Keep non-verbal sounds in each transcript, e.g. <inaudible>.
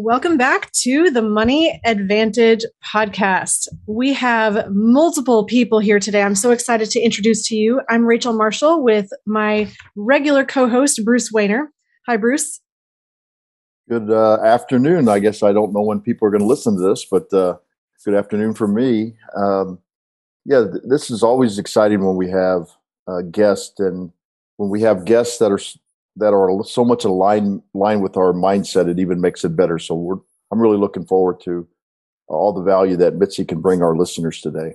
Welcome back to the Money Advantage podcast. We have multiple people here today. I'm so excited to introduce to you. I'm Rachel Marshall with my regular co host, Bruce Wehner. Hi, Bruce. Good uh, afternoon. I guess I don't know when people are going to listen to this, but uh, good afternoon for me. Um, yeah, th- this is always exciting when we have uh, guests and when we have guests that are that are so much aligned line with our mindset, it even makes it better. So we're I'm really looking forward to all the value that Mitzi can bring our listeners today.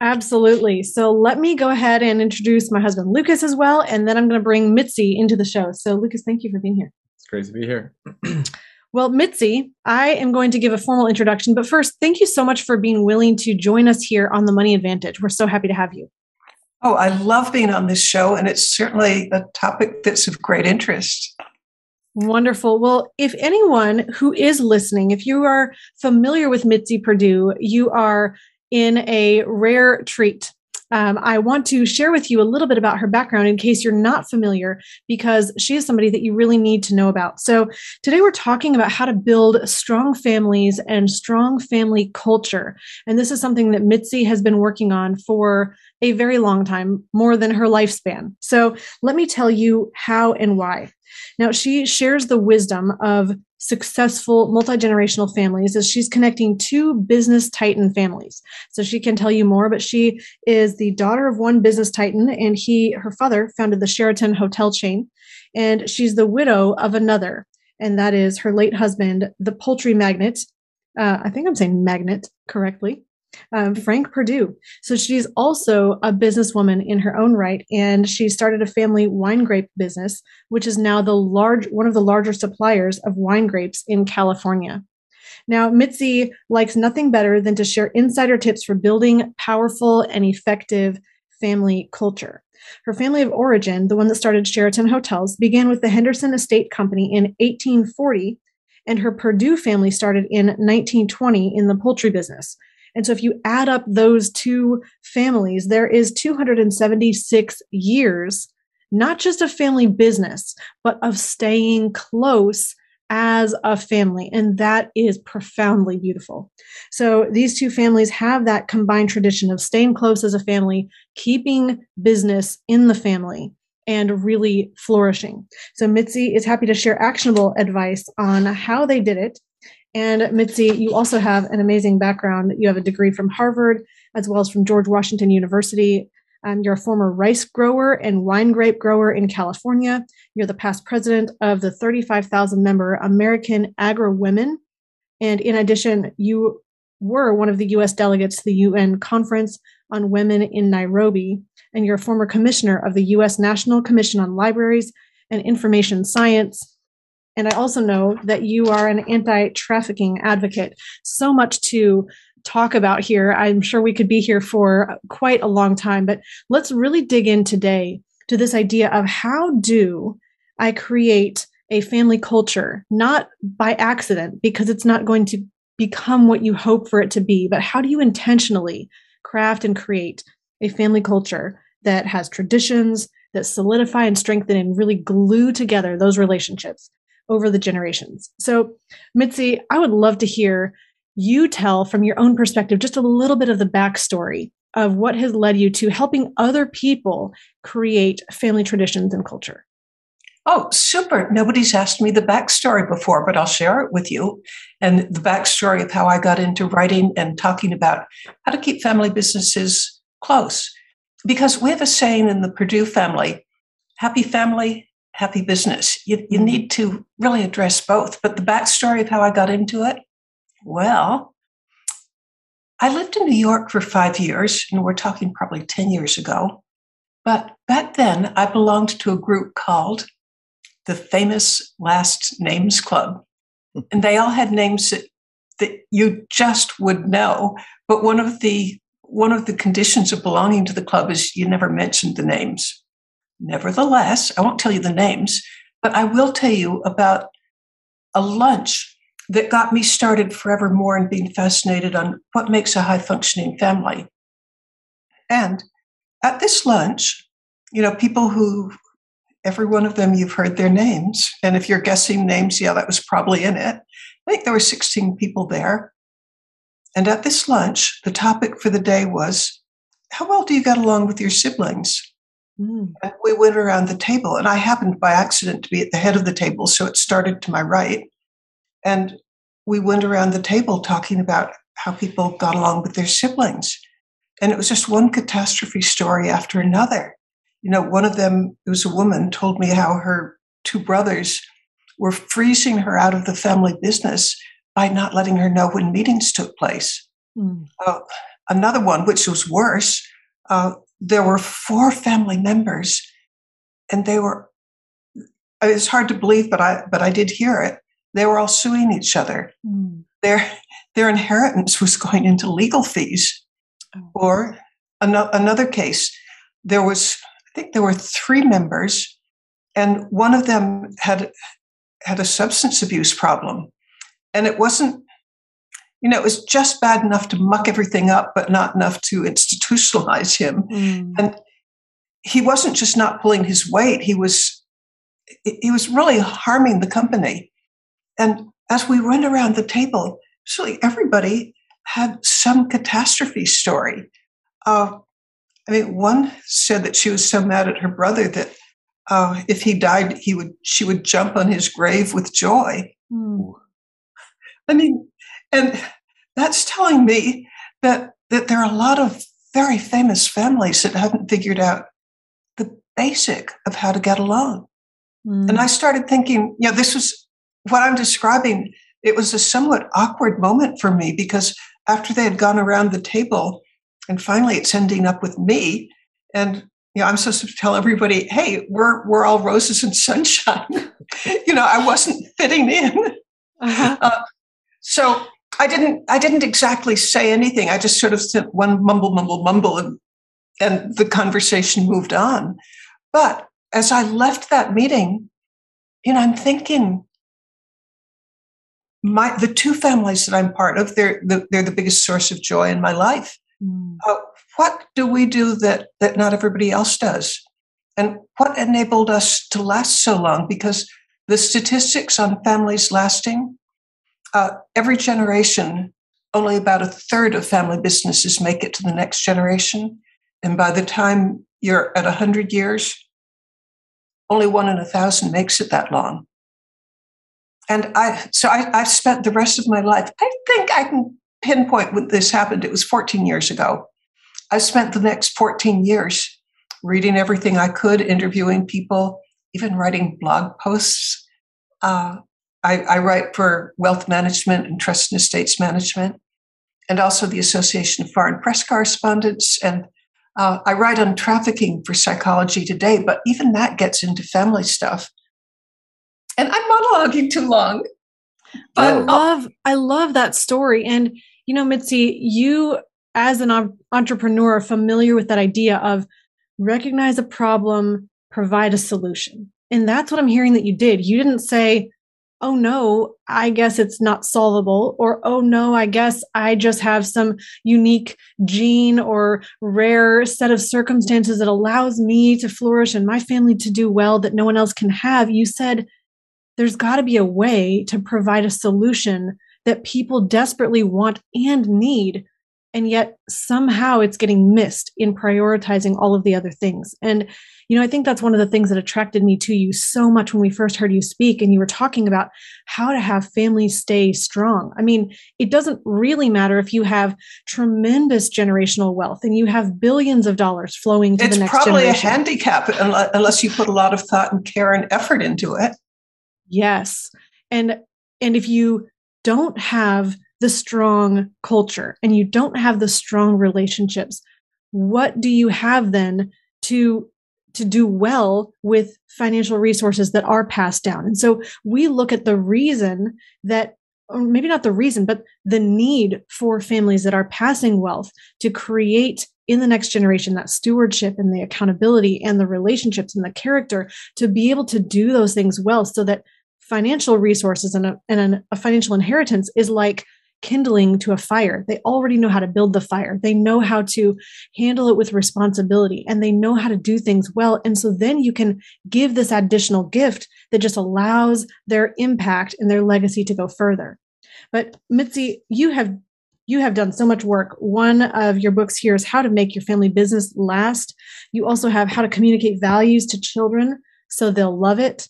Absolutely. So let me go ahead and introduce my husband Lucas as well, and then I'm going to bring Mitzi into the show. So Lucas, thank you for being here. It's great to be here. <clears throat> well, Mitzi, I am going to give a formal introduction, but first, thank you so much for being willing to join us here on the Money Advantage. We're so happy to have you. Oh, I love being on this show, and it's certainly a topic that's of great interest. Wonderful. Well, if anyone who is listening, if you are familiar with Mitzi Perdue, you are in a rare treat um, I want to share with you a little bit about her background in case you're not familiar, because she is somebody that you really need to know about. So, today we're talking about how to build strong families and strong family culture. And this is something that Mitzi has been working on for a very long time, more than her lifespan. So, let me tell you how and why. Now, she shares the wisdom of successful multi-generational families as she's connecting two business titan families so she can tell you more but she is the daughter of one business titan and he her father founded the sheraton hotel chain and she's the widow of another and that is her late husband the poultry magnate uh, i think i'm saying magnet correctly um, Frank Perdue. So she's also a businesswoman in her own right, and she started a family wine grape business, which is now the large one of the larger suppliers of wine grapes in California. Now, Mitzi likes nothing better than to share insider tips for building powerful and effective family culture. Her family of origin, the one that started Sheraton Hotels, began with the Henderson Estate Company in 1840, and her Perdue family started in 1920 in the poultry business. And so if you add up those two families, there is 276 years, not just of family business, but of staying close as a family. And that is profoundly beautiful. So these two families have that combined tradition of staying close as a family, keeping business in the family and really flourishing. So Mitzi is happy to share actionable advice on how they did it and Mitzi, you also have an amazing background. You have a degree from Harvard as well as from George Washington University. Um, you're a former rice grower and wine grape grower in California. You're the past president of the 35,000 member American Agri Women. And in addition, you were one of the US delegates to the UN Conference on Women in Nairobi. And you're a former commissioner of the US National Commission on Libraries and Information Science and I also know that you are an anti trafficking advocate. So much to talk about here. I'm sure we could be here for quite a long time, but let's really dig in today to this idea of how do I create a family culture, not by accident, because it's not going to become what you hope for it to be, but how do you intentionally craft and create a family culture that has traditions that solidify and strengthen and really glue together those relationships? Over the generations. So, Mitzi, I would love to hear you tell from your own perspective just a little bit of the backstory of what has led you to helping other people create family traditions and culture. Oh, super. Nobody's asked me the backstory before, but I'll share it with you. And the backstory of how I got into writing and talking about how to keep family businesses close. Because we have a saying in the Perdue family happy family, happy business. You, you mm-hmm. need to really address both. But the backstory of how I got into it, well, I lived in New York for five years, and we're talking probably 10 years ago. But back then, I belonged to a group called the Famous Last Names Club. Hmm. And they all had names that, that you just would know. But one of the one of the conditions of belonging to the club is you never mentioned the names. Nevertheless, I won't tell you the names, but I will tell you about a lunch that got me started forevermore in being fascinated on what makes a high functioning family. And at this lunch, you know, people who, every one of them, you've heard their names. And if you're guessing names, yeah, that was probably in it. I think there were 16 people there. And at this lunch, the topic for the day was how well do you get along with your siblings? Mm. And we went around the table, and I happened by accident to be at the head of the table, so it started to my right. And we went around the table talking about how people got along with their siblings. And it was just one catastrophe story after another. You know, one of them, it was a woman, told me how her two brothers were freezing her out of the family business by not letting her know when meetings took place. Mm. Uh, another one, which was worse, uh, there were four family members, and they were. It's hard to believe, but I but I did hear it. They were all suing each other. Mm. Their their inheritance was going into legal fees. Oh. Or an- another case, there was I think there were three members, and one of them had had a substance abuse problem, and it wasn't you know, it was just bad enough to muck everything up, but not enough to institutionalize him. Mm. And he wasn't just not pulling his weight; he was he was really harming the company. And as we went around the table, actually everybody had some catastrophe story. Uh, I mean, one said that she was so mad at her brother that uh, if he died, he would she would jump on his grave with joy. Mm. I mean, and that's telling me that that there are a lot of very famous families that haven't figured out the basic of how to get along. Mm. And I started thinking, you know, this was what I'm describing. It was a somewhat awkward moment for me because after they had gone around the table, and finally it's ending up with me, and you know, I'm supposed to tell everybody, hey, we're we're all roses and <laughs> sunshine. you know, I wasn't fitting in. Uh-huh. Uh, so I didn't I didn't exactly say anything. I just sort of said one mumble, mumble, mumble, and and the conversation moved on. But as I left that meeting, you know, I'm thinking my the two families that I'm part of, they're the, they're the biggest source of joy in my life. Mm. Uh, what do we do that that not everybody else does? And what enabled us to last so long? Because the statistics on families lasting uh, every generation, only about a third of family businesses make it to the next generation. And by the time you're at 100 years, only one in a thousand makes it that long. And I, so I, I spent the rest of my life, I think I can pinpoint when this happened. It was 14 years ago. I spent the next 14 years reading everything I could, interviewing people, even writing blog posts, uh, I, I write for wealth management and trust and estates management, and also the Association of Foreign Press Correspondents. And uh, I write on trafficking for Psychology Today, but even that gets into family stuff. And I'm monologuing too long. But I love, I love that story. And you know, Mitzi, you as an entrepreneur are familiar with that idea of recognize a problem, provide a solution. And that's what I'm hearing that you did. You didn't say, oh no, I guess it's not solvable, or oh no, I guess I just have some unique gene or rare set of circumstances that allows me to flourish and my family to do well that no one else can have. You said there's got to be a way to provide a solution that people desperately want and need. And yet somehow it's getting missed in prioritizing all of the other things. And you know, I think that's one of the things that attracted me to you so much when we first heard you speak and you were talking about how to have families stay strong. I mean, it doesn't really matter if you have tremendous generational wealth and you have billions of dollars flowing to it's the next probably generation. a handicap unless you put a lot of thought and care and effort into it. Yes. And and if you don't have the strong culture and you don't have the strong relationships, what do you have then to to do well with financial resources that are passed down. And so we look at the reason that or maybe not the reason, but the need for families that are passing wealth to create in the next generation that stewardship and the accountability and the relationships and the character to be able to do those things well so that financial resources and a, and a financial inheritance is like kindling to a fire. They already know how to build the fire. They know how to handle it with responsibility and they know how to do things well. And so then you can give this additional gift that just allows their impact and their legacy to go further. But Mitzi, you have you have done so much work. One of your books here is How to Make Your Family Business Last. You also have How to Communicate Values to Children so they'll love it,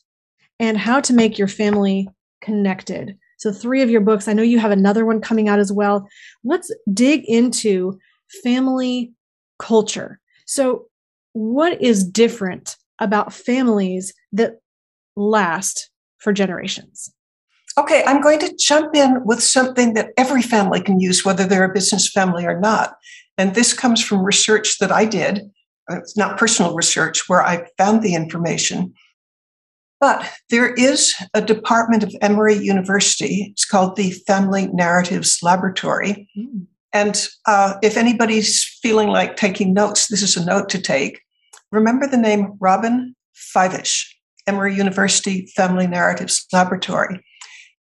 and How to Make Your Family Connected. So, three of your books. I know you have another one coming out as well. Let's dig into family culture. So, what is different about families that last for generations? Okay, I'm going to jump in with something that every family can use, whether they're a business family or not. And this comes from research that I did. It's not personal research where I found the information. But there is a department of Emory University. It's called the Family Narratives Laboratory. Mm. And uh, if anybody's feeling like taking notes, this is a note to take. Remember the name Robin Fivush, Emory University Family Narratives Laboratory.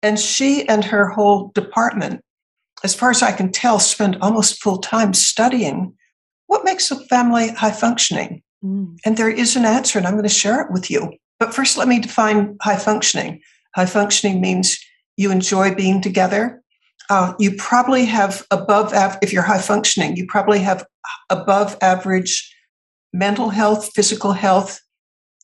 And she and her whole department, as far as I can tell, spend almost full time studying what makes a family high functioning. Mm. And there is an answer, and I'm going to share it with you. But first, let me define high functioning. High functioning means you enjoy being together. Uh, you probably have above, av- if you're high functioning, you probably have above average mental health, physical health.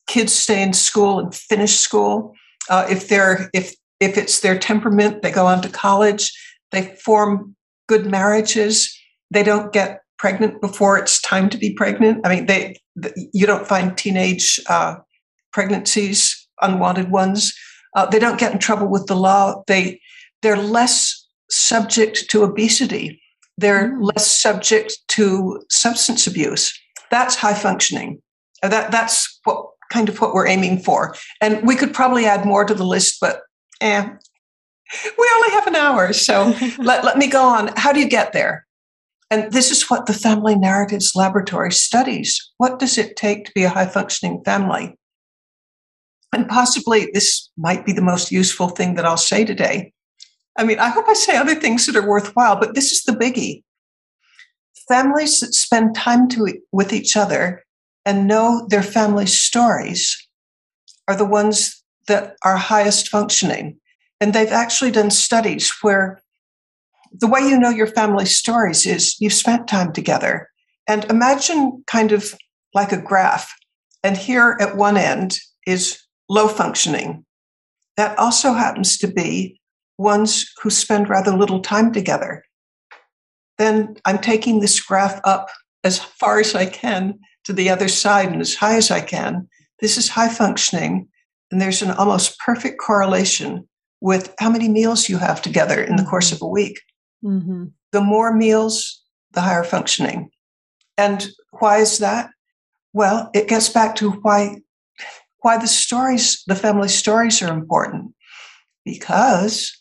Kids stay in school and finish school. Uh, if they're if if it's their temperament, they go on to college. They form good marriages. They don't get pregnant before it's time to be pregnant. I mean, they you don't find teenage uh, pregnancies, unwanted ones. Uh, they don't get in trouble with the law. They they're less subject to obesity. They're mm. less subject to substance abuse. That's high functioning. Uh, that that's what kind of what we're aiming for. And we could probably add more to the list, but eh, we only have an hour. So <laughs> let, let me go on. How do you get there? And this is what the Family Narratives Laboratory studies. What does it take to be a high functioning family? And possibly this might be the most useful thing that I'll say today. I mean, I hope I say other things that are worthwhile, but this is the biggie. Families that spend time to, with each other and know their family stories are the ones that are highest functioning. And they've actually done studies where the way you know your family stories is you've spent time together. And imagine kind of like a graph. And here at one end is low functioning. That also happens to be ones who spend rather little time together. Then I'm taking this graph up as far as I can to the other side and as high as I can. This is high functioning, and there's an almost perfect correlation with how many meals you have together in the course mm-hmm. of a week. Mm-hmm. The more meals, the higher functioning. And why is that? Well, it gets back to why why the stories, the family stories are important. Because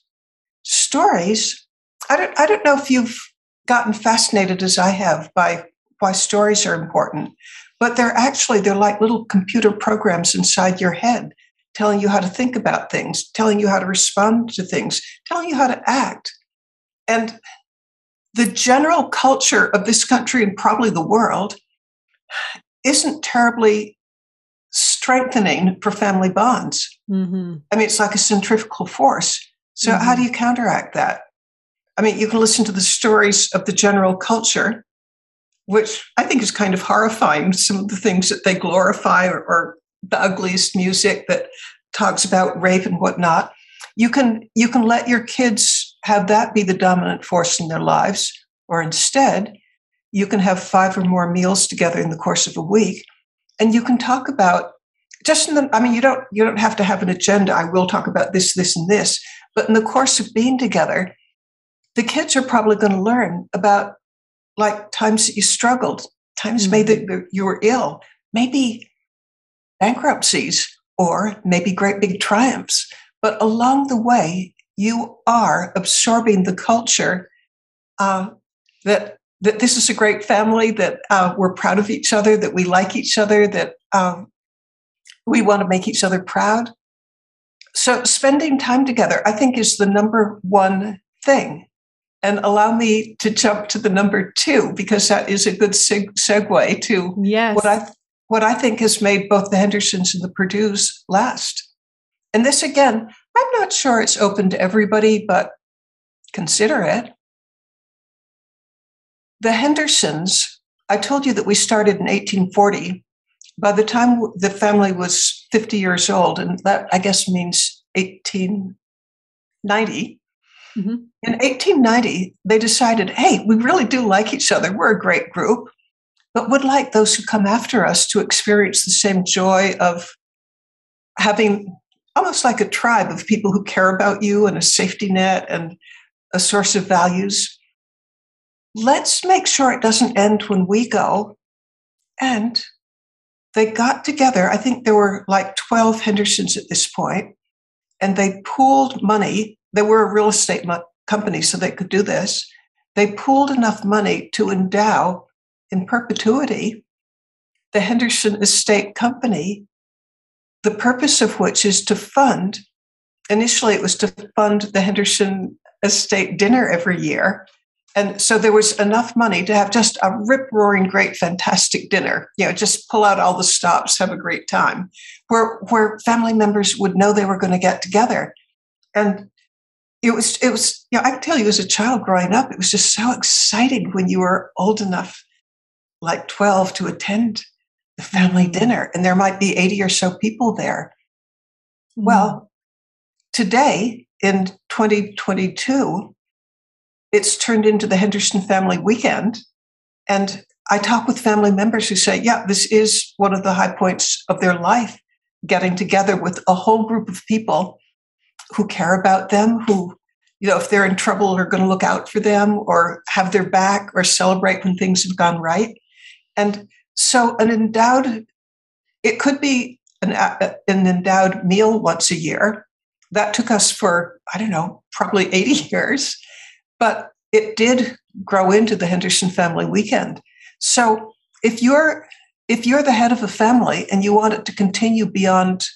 stories, I don't, I don't know if you've gotten fascinated as I have by why stories are important, but they're actually, they're like little computer programs inside your head telling you how to think about things, telling you how to respond to things, telling you how to act. And the general culture of this country and probably the world isn't terribly strengthening for family bonds. Mm-hmm. I mean, it's like a centrifugal force. So, mm-hmm. how do you counteract that? I mean, you can listen to the stories of the general culture, which I think is kind of horrifying. Some of the things that they glorify or, or the ugliest music that talks about rape and whatnot. You can you can let your kids have that be the dominant force in their lives, or instead, you can have five or more meals together in the course of a week and you can talk about just in the i mean you don't you don't have to have an agenda. I will talk about this this and this. But in the course of being together the kids are probably going to learn about like times that you struggled times mm-hmm. maybe that you were ill maybe bankruptcies or maybe great big triumphs. But along the way you are absorbing the culture uh, that that this is a great family, that uh, we're proud of each other, that we like each other, that um, we want to make each other proud. So, spending time together, I think, is the number one thing. And allow me to jump to the number two because that is a good seg- segue to yes. what I what I think has made both the Hendersons and the Perdue's last. And this again, I'm not sure it's open to everybody, but consider it. The Hendersons, I told you that we started in 1840. By the time the family was 50 years old, and that I guess means 1890, mm-hmm. in 1890, they decided, hey, we really do like each other. We're a great group but would like those who come after us to experience the same joy of having almost like a tribe of people who care about you and a safety net and a source of values. Let's make sure it doesn't end when we go. And they got together. I think there were like 12 Hendersons at this point, and they pooled money. They were a real estate mo- company, so they could do this. They pooled enough money to endow in perpetuity the Henderson Estate Company, the purpose of which is to fund, initially, it was to fund the Henderson Estate dinner every year. And so there was enough money to have just a rip roaring great, fantastic dinner. You know, just pull out all the stops, have a great time, where where family members would know they were going to get together. And it was it was you know I can tell you as a child growing up, it was just so exciting when you were old enough like 12 to attend the family mm-hmm. dinner, and there might be 80 or so people there. Mm-hmm. Well, today in 2022, it's turned into the Henderson Family Weekend. And I talk with family members who say, yeah, this is one of the high points of their life, getting together with a whole group of people who care about them, who, you know, if they're in trouble, are going to look out for them or have their back or celebrate when things have gone right. And so an endowed, it could be an, uh, an endowed meal once a year. That took us for, I don't know, probably 80 <laughs> years, but it did grow into the Henderson Family Weekend. So if you're if you're the head of a family and you want it to continue beyond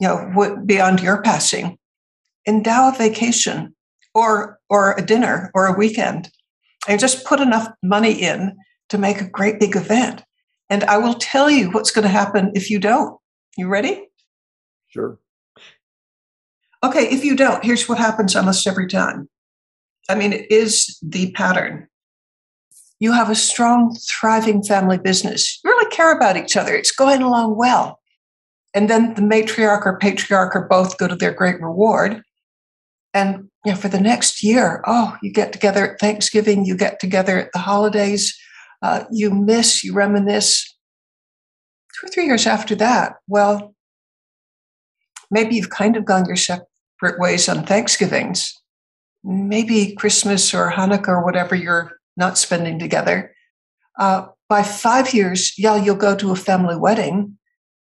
you know beyond your passing endow a vacation or or a dinner or a weekend and just put enough money in to make a great big event. And I will tell you what's going to happen if you don't. You ready? Sure. Okay, if you don't, here's what happens almost every time. I mean, it is the pattern. You have a strong, thriving family business. You really care about each other. It's going along well. And then the matriarch or patriarch or both go to their great reward. And you know, for the next year, oh, you get together at Thanksgiving, you get together at the holidays, uh, you miss, you reminisce. Two or three years after that, well, maybe you've kind of gone your separate ways on Thanksgivings. Maybe Christmas or Hanukkah or whatever you're not spending together. Uh, by five years, yeah, you'll go to a family wedding.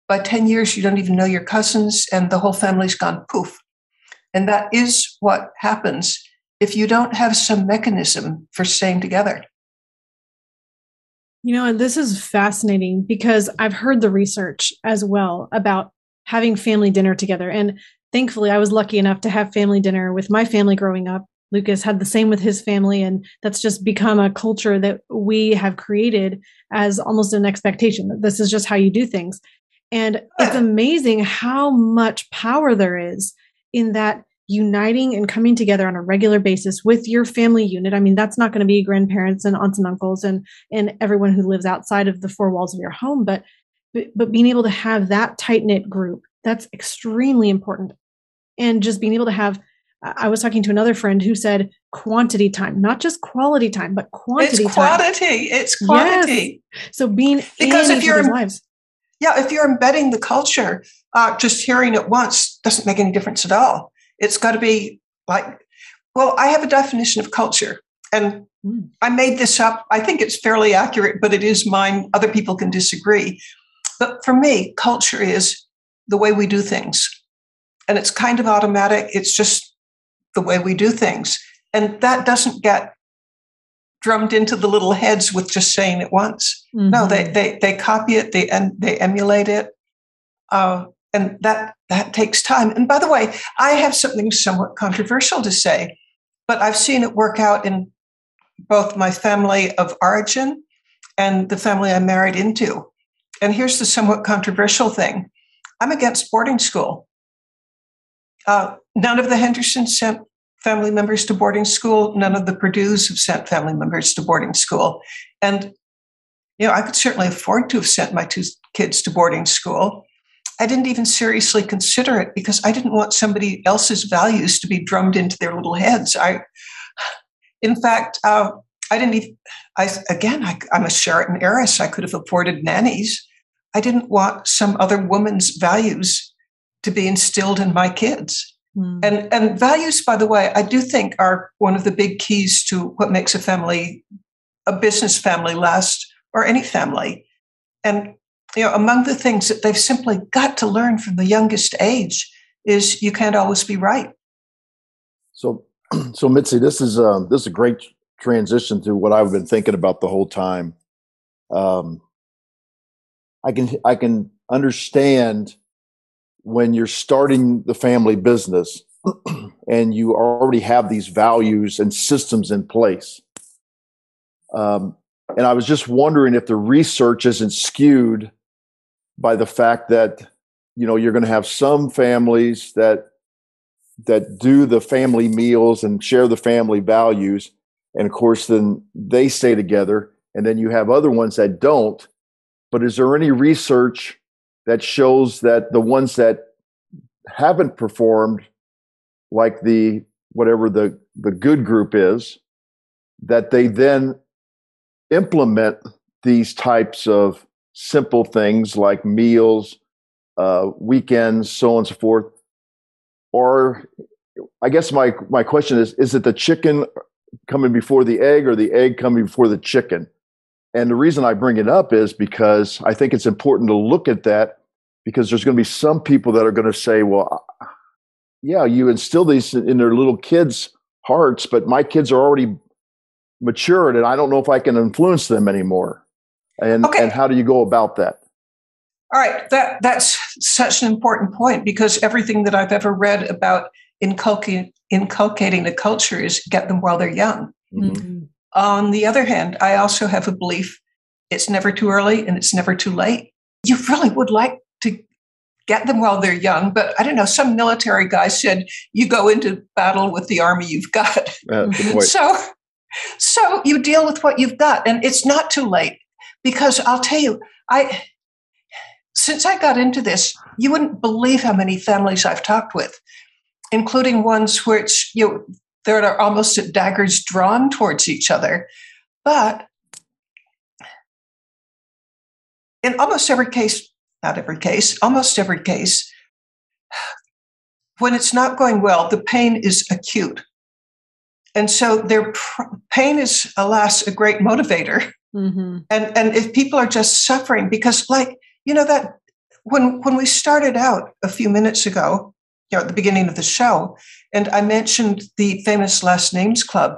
By 10 years, you don't even know your cousins, and the whole family's gone poof. And that is what happens if you don't have some mechanism for staying together. You know, and this is fascinating because I've heard the research as well about having family dinner together. And thankfully, I was lucky enough to have family dinner with my family growing up. Lucas had the same with his family, and that's just become a culture that we have created as almost an expectation that this is just how you do things. And it's amazing how much power there is in that uniting and coming together on a regular basis with your family unit. I mean that's not going to be grandparents and aunts and uncles and and everyone who lives outside of the four walls of your home but but, but being able to have that tight knit group that's extremely important. And just being able to have i was talking to another friend who said quantity time not just quality time but quantity it's quantity time. it's quantity yes. so being because if you're lives yeah if you're embedding the culture uh, just hearing it once doesn't make any difference at all it's got to be like, well, I have a definition of culture, and mm. I made this up. I think it's fairly accurate, but it is mine. Other people can disagree. But for me, culture is the way we do things. And it's kind of automatic. It's just the way we do things. And that doesn't get drummed into the little heads with just saying it once. Mm-hmm. No, they, they, they copy it, they, and they emulate it. Uh, and that, that takes time. And by the way, I have something somewhat controversial to say, but I've seen it work out in both my family of origin and the family I married into. And here's the somewhat controversial thing I'm against boarding school. Uh, none of the Hendersons sent family members to boarding school. None of the Perdues have sent family members to boarding school. And, you know, I could certainly afford to have sent my two kids to boarding school. I didn't even seriously consider it because I didn't want somebody else's values to be drummed into their little heads. I, in fact, uh, I didn't even, I, again, I, I'm a Sheraton heiress. I could have afforded nannies. I didn't want some other woman's values to be instilled in my kids. Mm. And, and values, by the way, I do think are one of the big keys to what makes a family, a business family last, or any family. And you know, among the things that they've simply got to learn from the youngest age is you can't always be right. So, <clears throat> so Mitzi, this is um, this is a great transition to what I've been thinking about the whole time. Um, I can I can understand when you're starting the family business <clears throat> and you already have these values and systems in place. Um, and I was just wondering if the research isn't skewed by the fact that you know you're going to have some families that that do the family meals and share the family values. And of course then they stay together. And then you have other ones that don't. But is there any research that shows that the ones that haven't performed like the whatever the the good group is that they then implement these types of simple things like meals uh, weekends so on and so forth. Or i guess my my question is is it the chicken coming before the egg or the egg coming before the chicken and the reason I bring it up is because I think it's important to look at that because there's going to be some people that are going to say, well, yeah, you instill these in their little kids' hearts, but my kids are already matured and I don't know if I can influence them anymore. And, okay. and how do you go about that? All right, that that's such an important point because everything that I've ever read about inculcating inculcating the culture is get them while they're young. Mm-hmm. On the other hand, I also have a belief it's never too early and it's never too late. You really would like to get them while they're young, but I don't know. Some military guy said you go into battle with the army you've got. Uh, so, so you deal with what you've got, and it's not too late because I'll tell you, I since I got into this, you wouldn't believe how many families I've talked with, including ones which you know, that are almost at daggers drawn towards each other. But in almost every case, not every case, almost every case, when it's not going well, the pain is acute. And so their pr- pain is, alas, a great motivator. Mm-hmm. And, and if people are just suffering, because, like, you know, that when, when we started out a few minutes ago, you know, at the beginning of the show, and I mentioned the famous Last Names Club.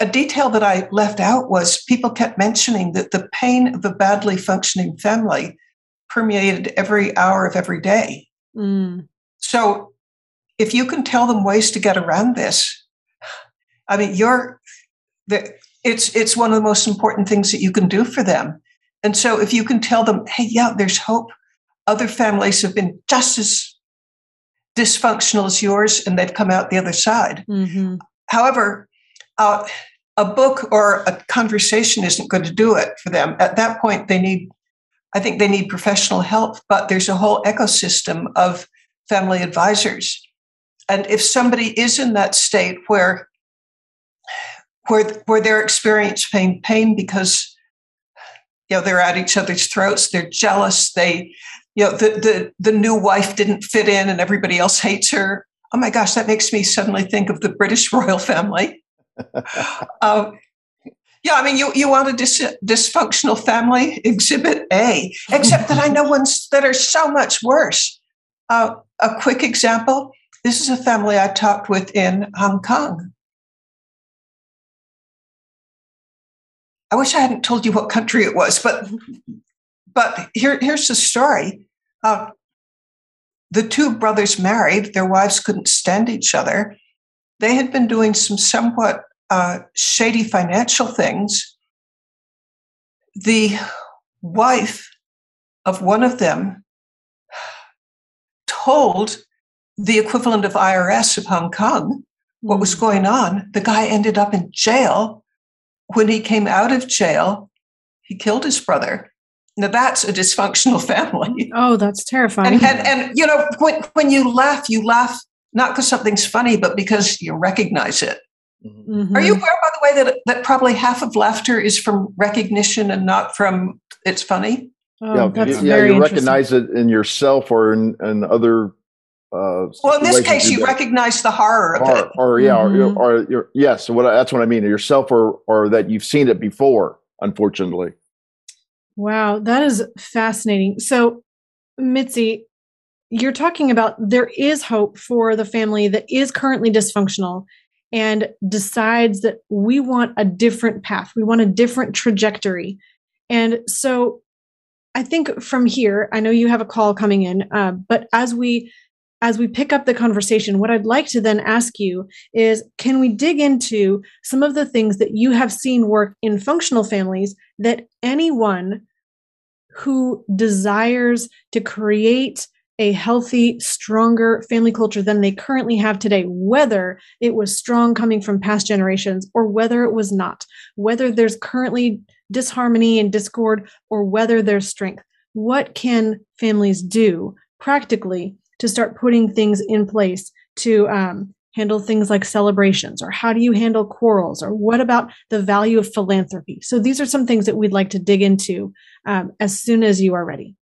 A detail that I left out was people kept mentioning that the pain of a badly functioning family permeated every hour of every day. Mm. So if you can tell them ways to get around this, I mean, you're the, it's it's one of the most important things that you can do for them. And so if you can tell them, hey, yeah, there's hope. Other families have been just as dysfunctional as yours and they've come out the other side. Mm-hmm. However, uh, a book or a conversation isn't going to do it for them. At that point, they need, I think they need professional help, but there's a whole ecosystem of family advisors. And if somebody is in that state where where, where they're experiencing pain because you know they're at each other's throats, they're jealous, they you know the the the new wife didn't fit in and everybody else hates her. Oh my gosh that makes me suddenly think of the british <laughs> royal family. Uh, <laughs> yeah i mean you, you want a dis- dysfunctional family? Exhibit a. Except that i know ones that are so much worse. Uh, a quick example this is a family I talked with in Hong Kong. I wish I hadn't told you what country it was, but but here, here's the story. Uh, the two brothers married, their wives couldn't stand each other. They had been doing some somewhat uh, shady financial things. The wife of one of them told the equivalent of IRS of Hong Kong what was hmm. going on. The guy ended up in jail. When he came out of jail, he killed his brother. Now that's a dysfunctional <laughs> family. Oh, that's terrifying. And, and, and you know, when, when you laugh, you laugh not because something's funny, but because you recognize it. Mm-hmm. Are you aware, by the way, that that probably half of laughter is from recognition and not from it's funny? Oh, yeah, that's yeah, you recognize it in yourself or in, in other. Uh, well, in this case, you recognize the horror of or, it, or yeah, mm-hmm. or, or, or yes, what that's what I mean. Yourself, or or that you've seen it before. Unfortunately. Wow, that is fascinating. So, Mitzi, you're talking about there is hope for the family that is currently dysfunctional and decides that we want a different path, we want a different trajectory. And so, I think from here, I know you have a call coming in, uh, but as we as we pick up the conversation, what I'd like to then ask you is can we dig into some of the things that you have seen work in functional families that anyone who desires to create a healthy, stronger family culture than they currently have today, whether it was strong coming from past generations or whether it was not, whether there's currently disharmony and discord or whether there's strength. What can families do practically to start putting things in place to um, handle things like celebrations or how do you handle quarrels or what about the value of philanthropy? So these are some things that we'd like to dig into um, as soon as you are ready.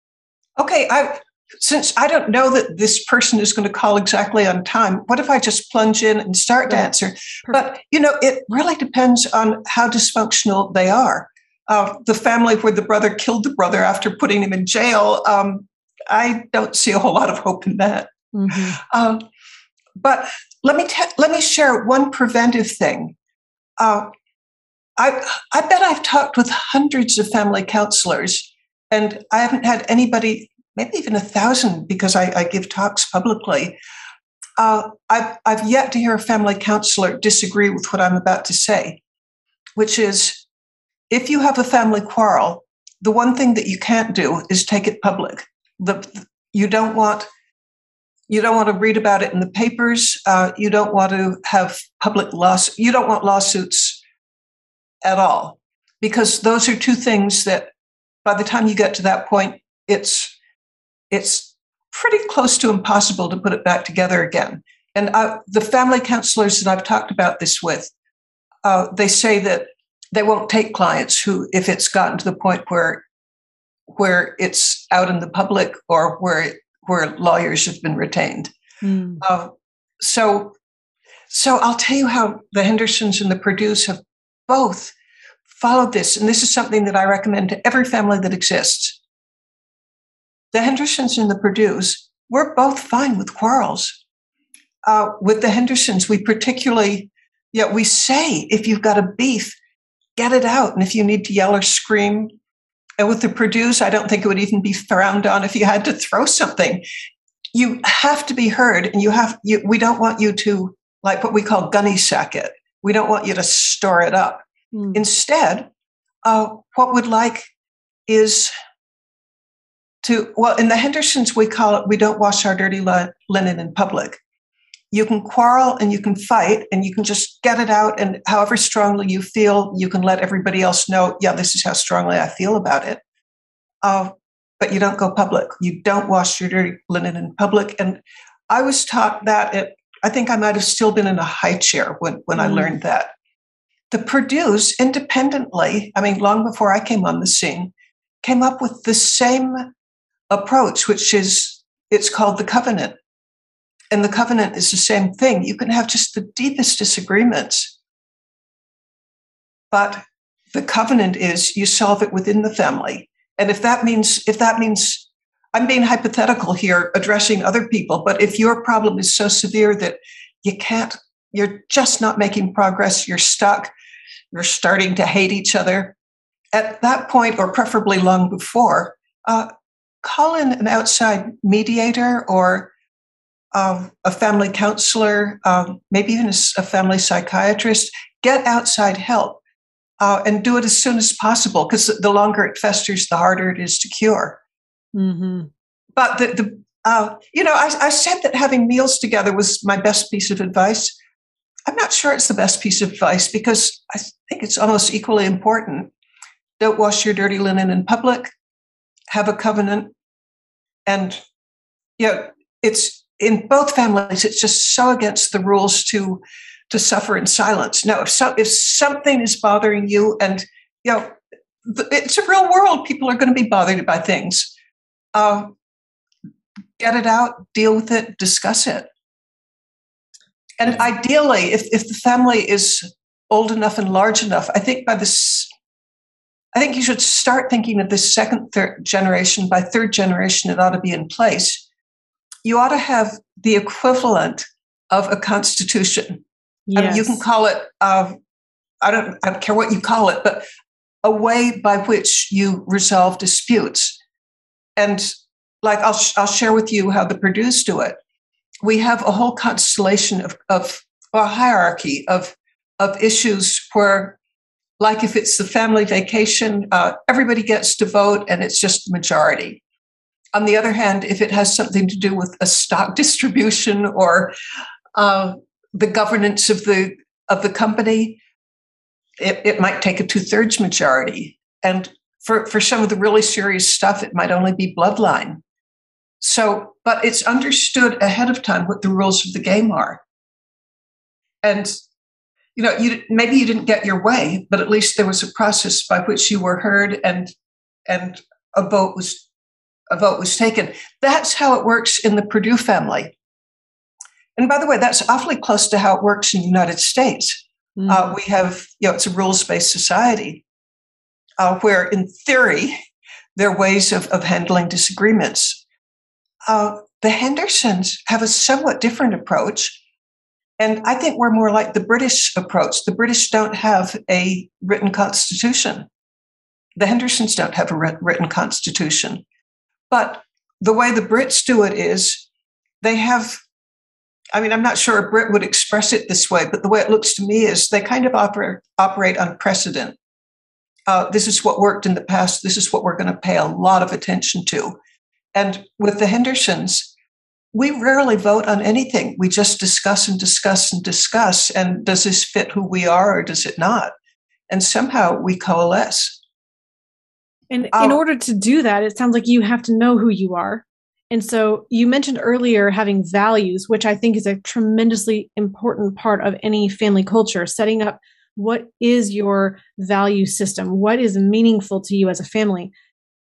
Okay i since i don't know that this person is going to call exactly on time what if i just plunge in and start to answer? Perfect. but you know it really depends on how dysfunctional they are. Uh, the family where the brother killed the brother after putting him in jail um, I don't see a whole lot of hope in that. Mm-hmm. Um, but let me let me share one preventive thing. Uh, I I bet I've talked with hundreds of family counselors, and I haven't had anybody, maybe even a thousand, because I, I give talks publicly. Uh, I've I've yet to hear a family counselor disagree with what I'm about to say, which is, if you have a family quarrel, the one thing that you can't do is take it public the you don't want you don't want to read about it in the papers. Uh, you don't want to have public loss. You don't want lawsuits at all, because those are two things that, by the time you get to that point, it's it's pretty close to impossible to put it back together again. And I, the family counselors that I've talked about this with, uh, they say that they won't take clients who, if it's gotten to the point where where it's out in the public or where where lawyers have been retained. Mm. Uh, so, so I'll tell you how the Hendersons and the Perdues have both followed this, and this is something that I recommend to every family that exists. The Hendersons and the Perdues, we're both fine with quarrels. Uh, with the Hendersons, we particularly, yeah, we say if you've got a beef, get it out, and if you need to yell or scream, and with the Perdues, I don't think it would even be frowned on if you had to throw something. You have to be heard, and you have. You, we don't want you to like what we call gunny sack it. We don't want you to store it up. Mm. Instead, uh, what we'd like is to well in the hendersons we call it we don't wash our dirty linen in public you can quarrel and you can fight and you can just get it out and however strongly you feel you can let everybody else know yeah this is how strongly i feel about it. Uh, but you don't go public. You don't wash your dirty linen in public. And i was taught that at, i think i might have still been in a high chair when, when mm. i learned that. The perdue's independently i mean long before i came on the scene came up with the same approach which is it's called the covenant and the covenant is the same thing. You can have just the deepest disagreements, but the covenant is you solve it within the family. And if that means if that means I'm being hypothetical here, addressing other people, but if your problem is so severe that you can't, you're just not making progress, you're stuck, you're starting to hate each other, at that point, or preferably long before, uh, call in an outside mediator or um, a family counselor, um, maybe even a, a, family psychiatrist. Get outside help uh, and do it as soon as possible because the longer it festers, the harder it is to cure. Mm-hmm. But the, the uh, you know, I, I said that having meals together was my best piece of advice. I'm not sure it's the best piece of advice because I think it's almost equally important. Don't wash your dirty linen in public. Have a covenant, and you know, it's in both families. It's just so against the rules to to suffer in silence. Now, if so, if something is bothering you, and you know, it's a real world. People are going to be bothered by things. Uh, get it out, deal with it, discuss it. And ideally, if, if the family is old enough and large enough, I think by this, I think you should start thinking of this second, third generation. By third generation, it ought to be in place. You ought to have the equivalent of a constitution. Yes. I mean, you can call it, uh, I, don't, I don't care what you call it, but a way by which you resolve disputes. And like I'll, I'll share with you how the Perdues do it. We have a whole constellation of, of a hierarchy of, of issues where, like if it's the family vacation, uh, everybody gets to vote and it's just the majority. On the other hand, if it has something to do with a stock <laughs> distribution or uh, the governance of the of the company, it, it might take a two thirds majority. And for, for some of the really serious stuff, it might only be bloodline. So, but it's understood ahead of time what the rules of the game are. And you know, you maybe you didn't get your way, but at least there was a process by which you were heard and and a vote was a vote was taken. That's how it works in the Perdue family. And by the way, that's awfully close to how it works in the United States. Mm-hmm. Uh, we have, you know, it's a rules based society uh, where, in theory, there are ways of, of handling disagreements uh, the Hendersons have a somewhat different approach. And I think we're more like the British approach. The British don't have a written constitution. The Hendersons don't have a written constitution. But the way the Brits do it is they have, I mean, I'm not sure a Brit would express it this way, but the way it looks to me is they kind of operate, operate on precedent. Uh, this is what worked in the past. This is what we're going to pay a lot of attention to. And with the Hendersons, we rarely vote on anything. We just discuss and discuss and discuss. And does this fit who we are or does it not? And somehow we coalesce. And um, in order to do that, it sounds like you have to know who you are. And so you mentioned earlier having values, which I think is a tremendously important part of any family culture, setting up what is your value system? What is meaningful to you as a family?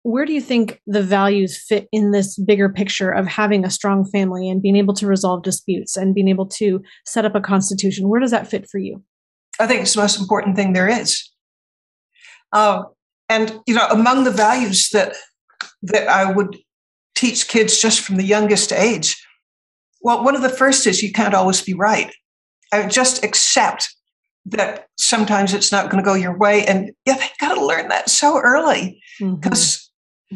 where do you think the values fit in this bigger picture of having a strong family and being able to resolve disputes and being able to set up a constitution? Where does that fit for you? I think it's the most important thing there is. Uh, and you know, among the values that that I would teach kids just from the youngest age, well, one of the first is you can't always be right. I just accept that sometimes it's not going to go your way, and yeah, they've got to learn that so early because. Mm-hmm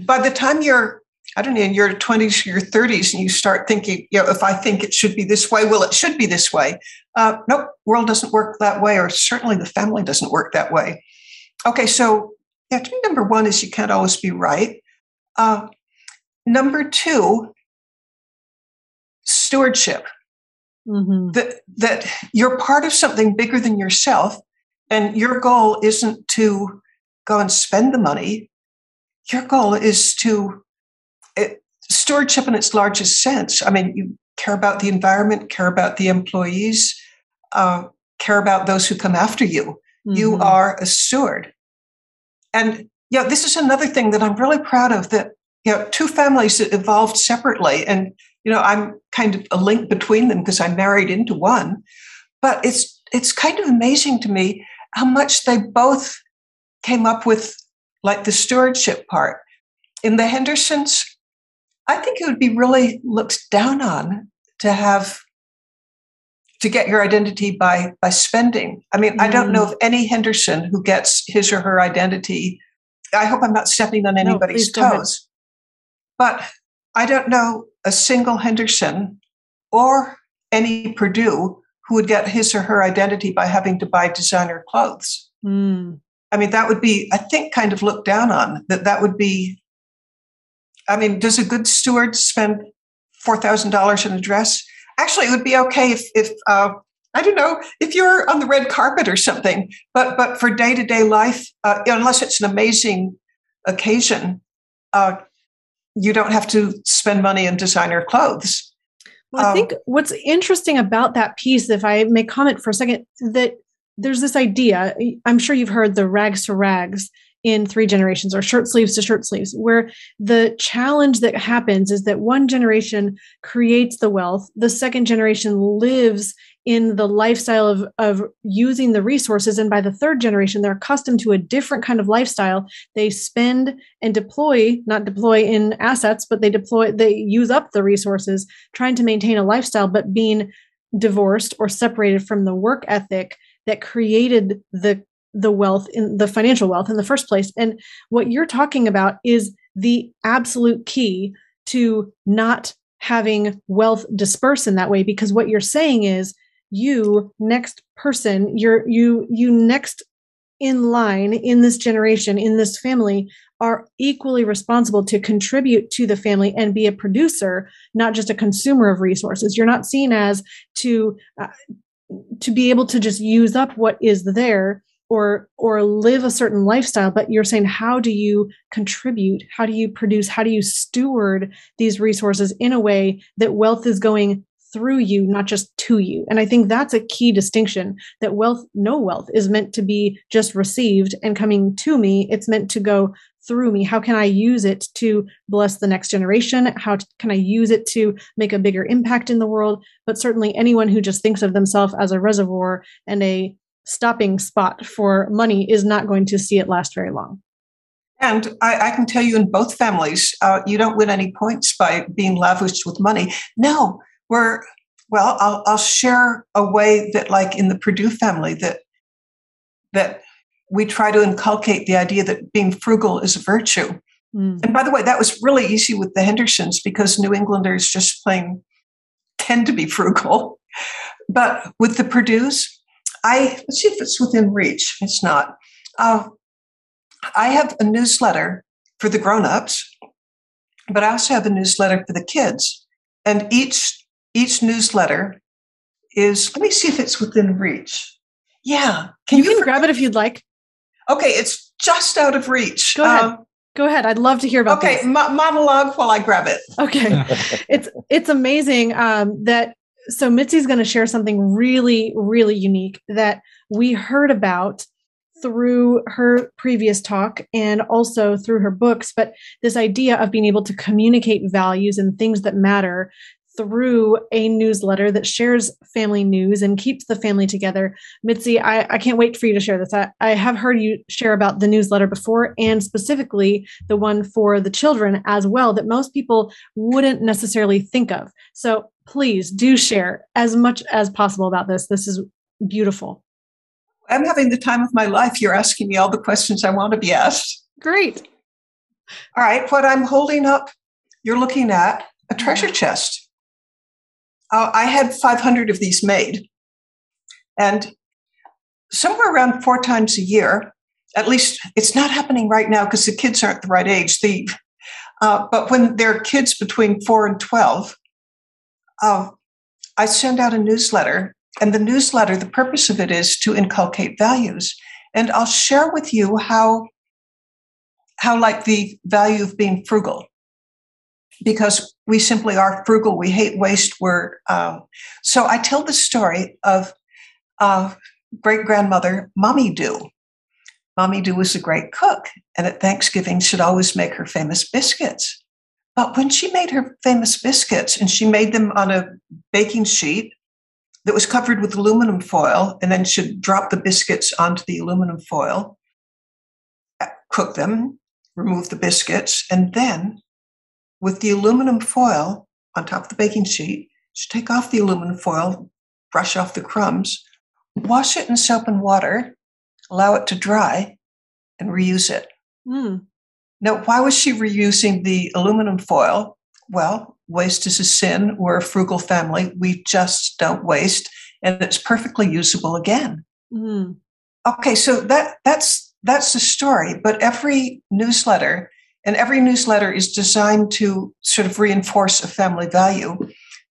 by the time you're I don't know, in your 20s, your 30s, and you start thinking, you know, if I think it should be this way, well, it should be this way. Uh, nope, world doesn't work that way, or certainly the family doesn't work that way. Okay, so yeah, to me, number one is you can't always be right. Uh, number two, stewardship. Mm-hmm. That that you're part of something bigger than yourself, and your goal isn't to go and spend the money your goal is to it, stewardship in its largest sense. I mean, you care about the environment, care about the employees, uh, care about those who come after you. Mm-hmm. You are a steward. And yeah, this is another thing that I'm really proud of that, you know, two families that evolved separately. And, you know, I'm kind of a link between them because I married into one. But it's it's kind of amazing to me how much they both came up with like the stewardship part. In the Hendersons, I think it would be really looked down on to have to get your identity by by spending. I mean, mm. I don't know mm. of any Henderson who gets his or her identity. I hope I'm not stepping on anybody's no, toes. But I don't know a single Henderson or any Perdue who would get his or her identity by having to buy designer clothes. Mm. I mean, that would be, I think, kind of looked down on. That that would be. I mean, does a good steward spend four thousand dollars in a dress? Actually, it would be okay if, if uh, I don't know if you're on the red carpet or something. But but for day to day life, uh, unless it's an amazing occasion, uh, you don't have to spend money in designer clothes. Well, I um, think what's interesting about that piece, if I may comment for a second, that there's this idea. I'm sure you've heard the rags to rags in three generations or shirt sleeves to shirt sleeves, where the challenge that happens is that one generation creates the wealth, the second generation lives in the lifestyle of, of using the resources. And by the third generation, they're accustomed to a different kind of lifestyle. They spend and deploy, not deploy in assets, but they deploy, they use up the resources trying to maintain a lifestyle, but being divorced or separated from the work ethic that created the the wealth in the financial wealth in the first place. And what you're talking about is the absolute key to not having wealth disperse in that way because what you're saying is you next person you're you you next in line in this generation in this family are equally responsible to contribute to the family and be a producer not just a consumer of resources. You're not seen as to uh, to be able to just use up what is there or or live a certain lifestyle but you're saying how do you contribute? How do you produce? How do you steward these resources in a way that wealth is going through you not just to you? And i think that's a key distinction that wealth no wealth is meant to be just received and coming to me. It's meant to go through me. How can i use it to bless the next generation? How can i use it to make a bigger impact in the world? But certainly anyone who just thinks of themselves as a reservoir and a stopping spot for money is not going to see it last very long. And I, I can tell you in both families, uh, you don't win any points by being lavished with money. No, we're, well, I'll, I'll share a way that, like in the Perdue family, that, that we try to inculcate the idea that being frugal is a virtue. Mm. And by the way, that was really easy with the Hendersons because New Englanders just plain tend to be frugal. But with the Perdues, I let's see if it's within reach. It's not. Uh, I have a newsletter for the grown-ups, but I also have a newsletter for the kids. And each each newsletter is let me see if it's within reach. Yeah. Can you, you can grab it if you'd like. Okay, it's just out of reach. Go ahead. Um, Go ahead. I'd love to hear about. Okay, monologue while I grab it. Okay, <laughs> it's it's amazing um, that so Mitzi's going to share something really, really unique that we heard about through her previous talk and also through her books. But this idea of being able to communicate values and things that matter through a newsletter that shares family news and keeps the family together. Mitzi, I, I can't wait for you to share this. I, I have heard you share about the newsletter before and specifically the one for the children as well that most people wouldn't necessarily think of. So please do share as much as possible about this. This is beautiful. I'm having the time of my life. You're asking me all the questions I want to be asked. Great. All right. What I'm holding up, you're looking at a treasure chest. Uh, I had 500 of these made. And somewhere around four times a year, at least it's not happening right now because the kids aren't the right age. The, uh, but when there are kids between four and 12, uh, I send out a newsletter, and the newsletter, the purpose of it is to inculcate values. And I'll share with you how, how like the value of being frugal, because we simply are frugal. We hate waste. We're um, so I tell the story of uh, great grandmother Mommy Do. Mommy Do was a great cook, and at Thanksgiving she'd always make her famous biscuits. But when she made her famous biscuits and she made them on a baking sheet that was covered with aluminum foil, and then she'd drop the biscuits onto the aluminum foil, cook them, remove the biscuits, and then with the aluminum foil on top of the baking sheet. she'd take off the aluminum foil, brush off the crumbs, wash it in soap and water, allow it to dry, and reuse it. Mm. Now, why was she reusing the aluminum foil? Well, waste is a sin. We're a frugal family. We just don't waste, and it's perfectly usable again. Mm. Okay, so that that's that's the story. But every newsletter and every newsletter is designed to sort of reinforce a family value.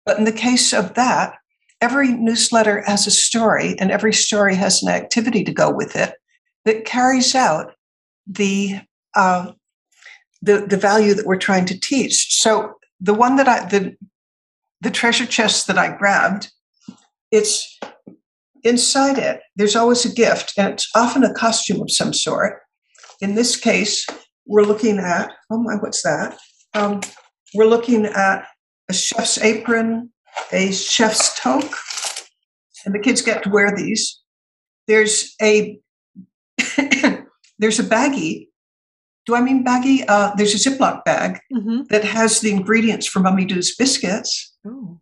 But in the case of that, every newsletter has a story, and every story has an activity to go with it that carries out the uh, the the value that we're trying to teach. So the one that I the the treasure chest that I grabbed, it's inside it. There's always a gift, and it's often a costume of some sort. In this case, we're looking at oh my, what's that? Um, we're looking at a chef's apron, a chef's toque, and the kids get to wear these. There's a <coughs> there's a baggie. Do I mean baggie? Uh, there's a Ziploc bag hmm that has the ingredients for Mummy Doo's biscuits, Oh.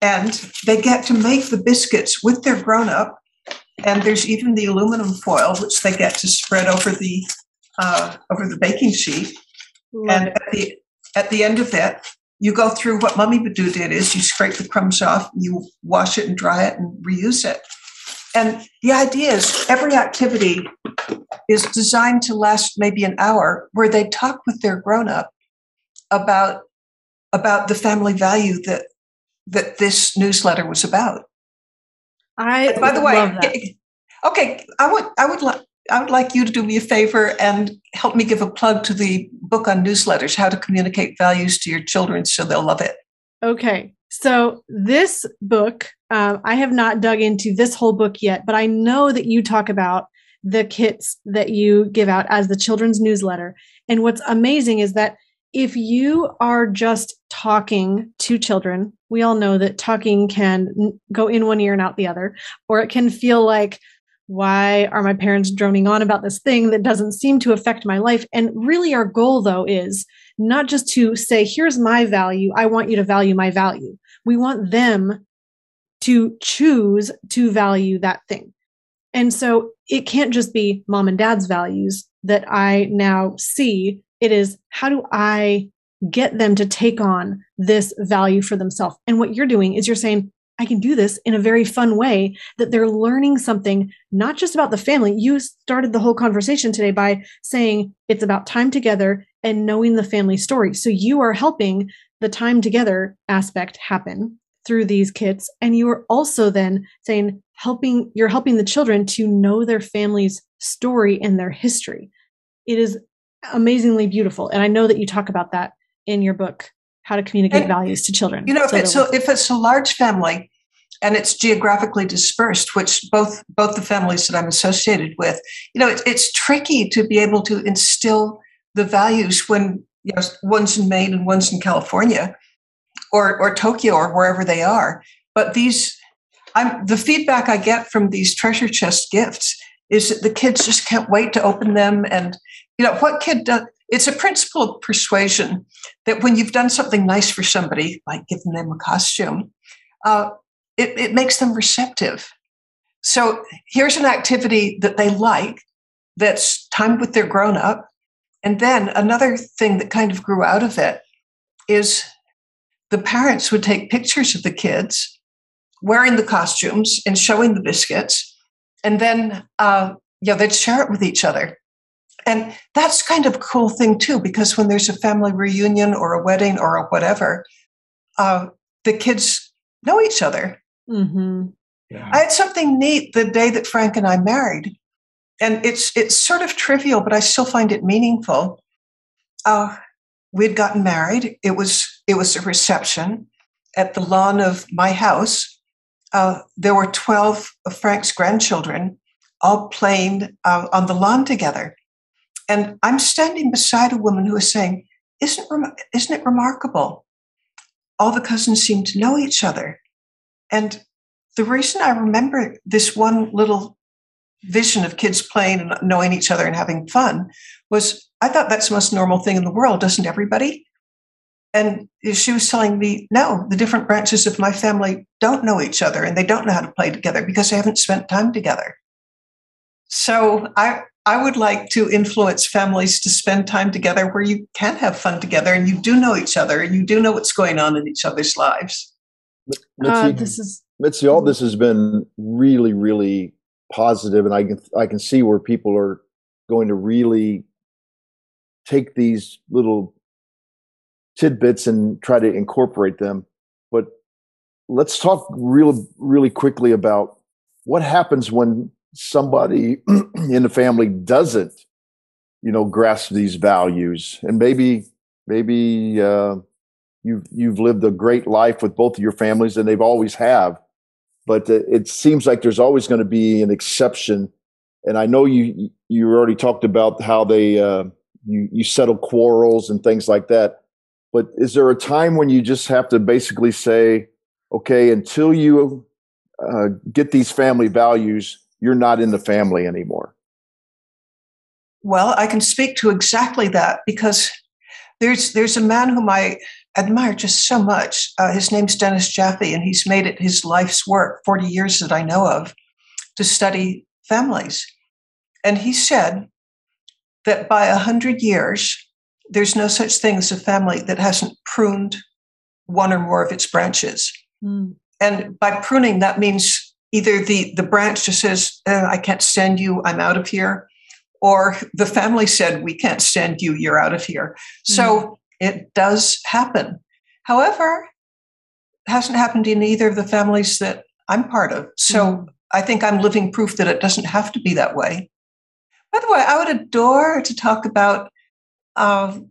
and they get to make the biscuits with their grown up. And there's even the aluminum foil, which they get to spread over the uh, over the baking sheet. Love And it. at the at the end of it, you go through what Mummy Badoo did is you scrape the crumbs off, you wash it and dry it and reuse it. And the idea is every activity is designed to last maybe an hour where they talk with their grown up about about the family value that that this newsletter was about. I by the way, <laughs> okay, I would I would like I would like you to do me a favor and help me give a plug to the book on newsletters, how to communicate values to your children so they'll love it. Okay. So this book, um, I have not dug into this whole book yet, but I know that you talk about the kits that you give out as the children's newsletter. And what's amazing is that if you are just talking to children, we all know that talking can go in one ear and out the other, or it can feel like, why are my parents droning on about this thing that doesn't seem to affect my life? And really, our goal, though, is not just to say, here's my value, I want you to value my value. We want them to choose to value that thing. And so it can't just be mom and dad's values that I now see. It is how do I get them to take on this value for themselves? And what you're doing is you're saying, I can do this in a very fun way that they're learning something, not just about the family. You started the whole conversation today by saying it's about time together and knowing the family story. So you are helping the time together aspect happen through these kits. And you are also then saying, helping, you're helping the children to know their family's story and their history. It is amazingly beautiful. And I know that you talk about that in your book, How to Communicate And, Values to Children. You know, if So it's they'll- a, if it's a large family and it's geographically dispersed, which both both the families that I'm associated with, you know, it's it's tricky to be able to instill the values when you know one's in Maine and one's in California, or or Tokyo or wherever they are. But these, I'm the feedback I get from these treasure chest gifts is that the kids just can't wait to open them. And you know, what kid does? It's a principle of persuasion that when you've done something nice for somebody, like giving them a costume, uh, it, it makes them receptive. So here's an activity that they like that's timed with their grown up. And then another thing that kind of grew out of it is the parents would take pictures of the kids wearing the costumes and showing the biscuits. And then, uh, yeah, they'd share it with each other. And that's kind of a cool thing too, because when there's a family reunion or a wedding or a whatever, uh, the kids know each other. Mhm. I had something neat the day that Frank and I married, and it's it's sort of trivial, but I still find it meaningful. Uh, we'd gotten married. It was it was a reception at the lawn of my house. Uh, there were twelve of Frank's grandchildren all playing uh, on the lawn together, and I'm standing beside a woman who is saying, "Isn't rem- isn't it remarkable? All the cousins seem to know each other." And the reason I remember this one little vision of kids playing and knowing each other and having fun was I thought that's the most normal thing in the world. Doesn't everybody? And she was telling me, no, the different branches of my family don't know each other and they don't know how to play together because they haven't spent time together. So I, I would like to influence families to spend time together where you can have fun together and you do know each other and you do know what's going on in each other's lives. Mitzi, uh, this is Mitzi, all this has been really, really positive, and I can I can see where people are going to really take these little tidbits and try to incorporate them. But let's talk real, really quickly about what happens when somebody <clears throat> in the family doesn't, you know, grasp these values, and maybe, maybe uh, you've you've lived a great life with both of your families, and they've always have. But it seems like there's always going to be an exception. And I know you you already talked about how they uh, you you settle quarrels and things like that but is there a time when you just have to basically say, okay, until you uh, get these family values, you're not in the family anymore? Well, I can speak to exactly that because there's there's a man whom I admire just so much. Uh, his name's Dennis Jaffe, and he's made it his life's work, 40 years that I know of, to study families. And he said that by 100 years, there's no such thing as a family that hasn't pruned one or more of its branches. Mm. And by pruning, that means either the, the branch just says, uh, I can't stand you, I'm out of here, or the family said, We can't stand you, you're out of here. Mm. So it does happen. However, it hasn't happened in either of the families that I'm part of. So mm. I think I'm living proof that it doesn't have to be that way. By the way, I would adore to talk about of